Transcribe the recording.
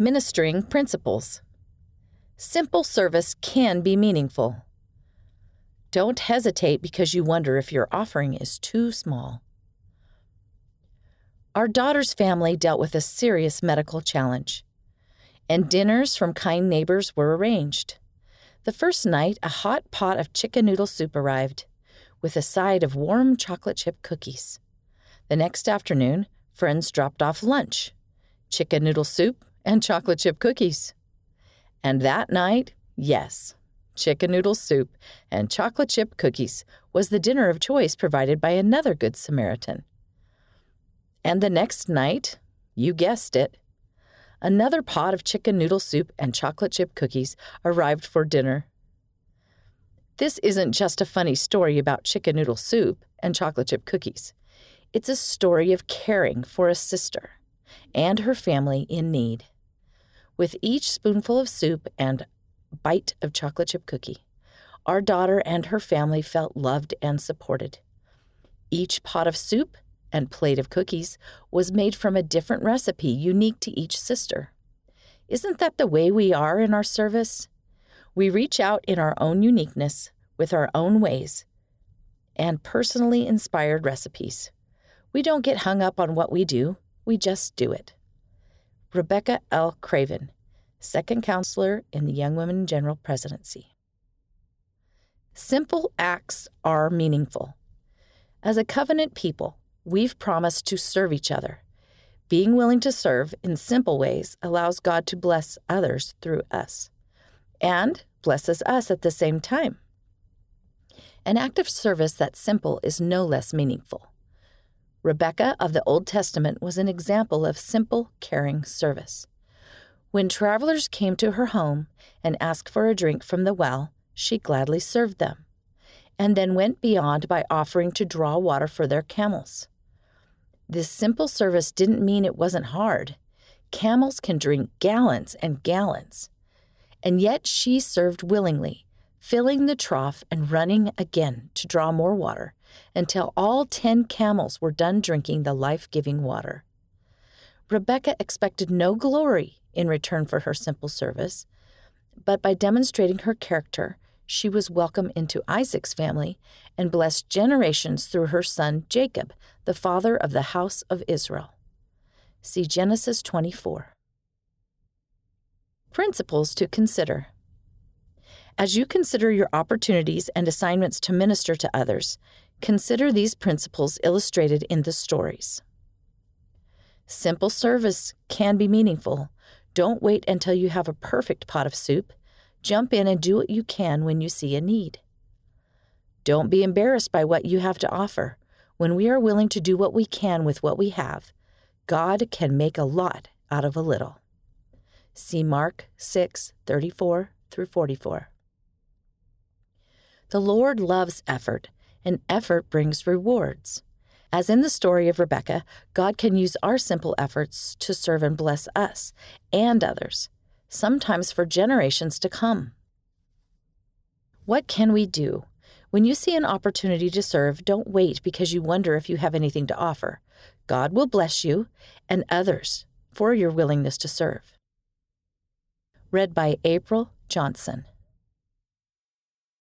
Ministering Principles Simple service can be meaningful. Don't hesitate because you wonder if your offering is too small. Our daughter's family dealt with a serious medical challenge, and dinners from kind neighbors were arranged. The first night, a hot pot of chicken noodle soup arrived, with a side of warm chocolate chip cookies. The next afternoon, friends dropped off lunch chicken noodle soup and chocolate chip cookies. And that night, yes, chicken noodle soup and chocolate chip cookies was the dinner of choice provided by another Good Samaritan. And the next night, you guessed it, another pot of chicken noodle soup and chocolate chip cookies arrived for dinner. This isn't just a funny story about chicken noodle soup and chocolate chip cookies. It's a story of caring for a sister and her family in need. With each spoonful of soup and bite of chocolate chip cookie, our daughter and her family felt loved and supported. Each pot of soup and plate of cookies was made from a different recipe unique to each sister. Isn't that the way we are in our service? We reach out in our own uniqueness, with our own ways, and personally inspired recipes. We don't get hung up on what we do, we just do it. Rebecca L. Craven, second counselor in the Young Women General Presidency. Simple acts are meaningful. As a covenant people, we've promised to serve each other. Being willing to serve in simple ways allows God to bless others through us and blesses us at the same time. An act of service that's simple is no less meaningful. Rebecca of the Old Testament was an example of simple, caring service. When travelers came to her home and asked for a drink from the well, she gladly served them, and then went beyond by offering to draw water for their camels. This simple service didn't mean it wasn't hard. Camels can drink gallons and gallons. And yet she served willingly, filling the trough and running again to draw more water until all ten camels were done drinking the life giving water. Rebecca expected no glory in return for her simple service, but by demonstrating her character, she was welcome into Isaac's family and blessed generations through her son Jacob, the father of the house of Israel. See Genesis 24. Principles to consider. As you consider your opportunities and assignments to minister to others, consider these principles illustrated in the stories. Simple service can be meaningful. Don't wait until you have a perfect pot of soup. Jump in and do what you can when you see a need. Don't be embarrassed by what you have to offer. When we are willing to do what we can with what we have, God can make a lot out of a little. See Mark 6 34 through 44. The Lord loves effort, and effort brings rewards. As in the story of Rebecca, God can use our simple efforts to serve and bless us and others sometimes for generations to come. What can we do? When you see an opportunity to serve, don't wait because you wonder if you have anything to offer. God will bless you and others for your willingness to serve. Read by April Johnson.